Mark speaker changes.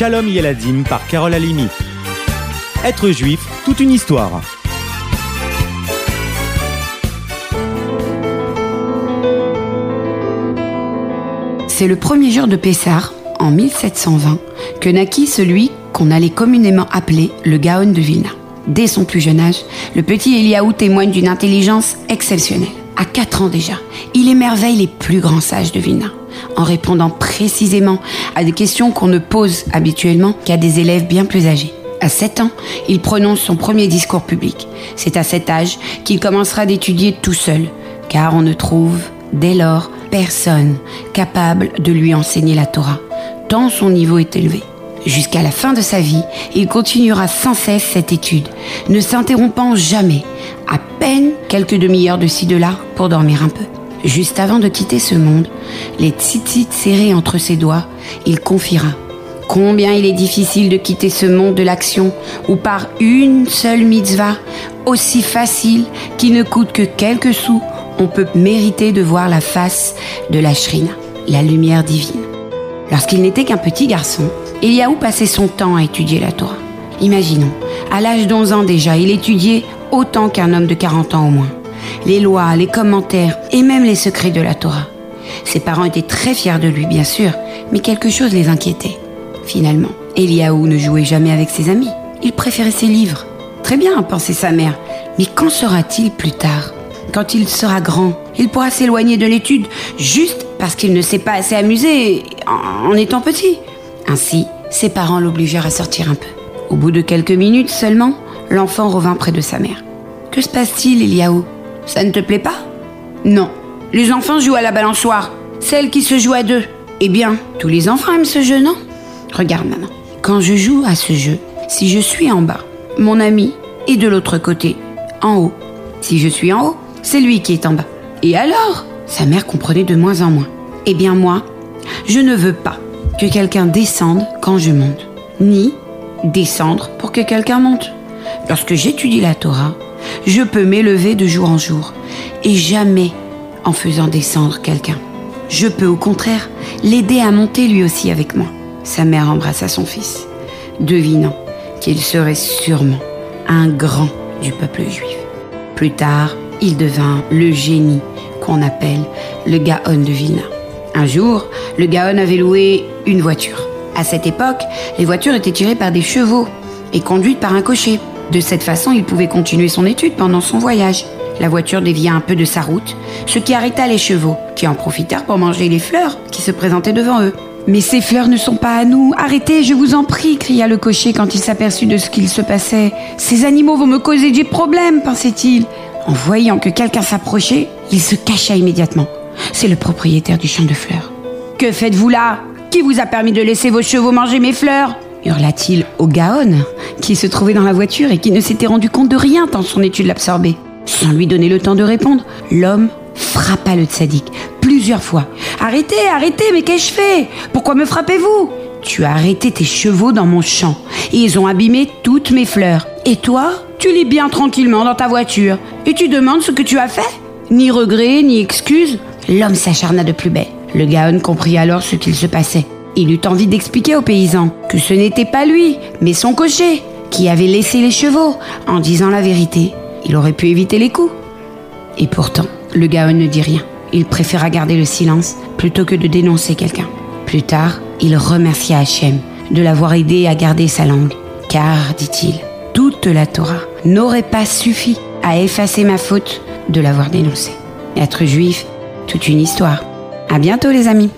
Speaker 1: Shalom Yeladim par Carole Alimi. Être juif, toute une histoire.
Speaker 2: C'est le premier jour de Pessah, en 1720, que naquit celui qu'on allait communément appeler le Gaon de Vilna. Dès son plus jeune âge, le petit Eliaou témoigne d'une intelligence exceptionnelle. À 4 ans déjà, il émerveille les plus grands sages de Vilna, en répondant précisément à des questions qu'on ne pose habituellement qu'à des élèves bien plus âgés. À 7 ans, il prononce son premier discours public. C'est à cet âge qu'il commencera d'étudier tout seul, car on ne trouve, dès lors, personne capable de lui enseigner la Torah, tant son niveau est élevé. Jusqu'à la fin de sa vie, il continuera sans cesse cette étude, ne s'interrompant jamais, à peine quelques demi-heures de ci de là pour dormir un peu. Juste avant de quitter ce monde, les tzitzit serrés entre ses doigts, il confiera combien il est difficile de quitter ce monde de l'action où par une seule mitzvah, aussi facile, qui ne coûte que quelques sous, on peut mériter de voir la face de la Shrina, la lumière divine. Lorsqu'il n'était qu'un petit garçon, Eliaou passait son temps à étudier la Torah? Imaginons, à l'âge d'11 ans déjà, il étudiait autant qu'un homme de 40 ans au moins. Les lois, les commentaires et même les secrets de la Torah. Ses parents étaient très fiers de lui, bien sûr, mais quelque chose les inquiétait. Finalement, Eliaou ne jouait jamais avec ses amis. Il préférait ses livres. Très bien, pensait sa mère, mais qu'en sera-t-il plus tard? Quand il sera grand, il pourra s'éloigner de l'étude juste parce qu'il ne s'est pas assez amusé en étant petit. Ainsi, ses parents l'obligèrent à sortir un peu. Au bout de quelques minutes seulement, l'enfant revint près de sa mère. Que se passe-t-il, Eliaou Ça ne te plaît pas? Non. Les enfants jouent à la balançoire, celle qui se joue à deux. Eh bien, tous les enfants aiment ce jeu, non? Regarde, maman. Quand je joue à ce jeu, si je suis en bas, mon ami est de l'autre côté, en haut. Si je suis en haut, c'est lui qui est en bas. Et alors Sa mère comprenait de moins en moins. Eh bien moi, je ne veux pas que quelqu'un descende quand je monte, ni descendre pour que quelqu'un monte. Lorsque j'étudie la Torah, je peux m'élever de jour en jour, et jamais en faisant descendre quelqu'un. Je peux au contraire l'aider à monter lui aussi avec moi. Sa mère embrassa son fils, devinant qu'il serait sûrement un grand du peuple juif. Plus tard, il devint le génie qu'on appelle le Gaon de Vilna. Un jour, le Gaon avait loué une voiture. À cette époque, les voitures étaient tirées par des chevaux et conduites par un cocher. De cette façon, il pouvait continuer son étude pendant son voyage. La voiture dévia un peu de sa route, ce qui arrêta les chevaux, qui en profitèrent pour manger les fleurs qui se présentaient devant eux. Mais ces fleurs ne sont pas à nous. Arrêtez, je vous en prie, cria le cocher quand il s'aperçut de ce qu'il se passait. Ces animaux vont me causer des problèmes, pensait-il. En voyant que quelqu'un s'approchait, il se cacha immédiatement. C'est le propriétaire du champ de fleurs. Que faites-vous là? Qui vous a permis de laisser vos chevaux manger mes fleurs? Hurla-t-il au Gaon, qui se trouvait dans la voiture et qui ne s'était rendu compte de rien tant son étude l'absorbait. Sans lui donner le temps de répondre, l'homme frappa le tzaddik plusieurs fois. Arrêtez, arrêtez, mais qu'ai-je fait? Pourquoi me frappez-vous Tu as arrêté tes chevaux dans mon champ et ils ont abîmé toutes mes fleurs. Et toi tu lis bien tranquillement dans ta voiture et tu demandes ce que tu as fait? Ni regret, ni excuse. L'homme s'acharna de plus belle. Le Gaon comprit alors ce qu'il se passait. Il eut envie d'expliquer aux paysans que ce n'était pas lui, mais son cocher, qui avait laissé les chevaux. En disant la vérité, il aurait pu éviter les coups. Et pourtant, le Gaon ne dit rien. Il préféra garder le silence plutôt que de dénoncer quelqu'un. Plus tard, il remercia Hachem de l'avoir aidé à garder sa langue. Car, dit-il, toute la Torah n'aurait pas suffi à effacer ma faute de l'avoir dénoncé. Être juif, toute une histoire. À bientôt les amis.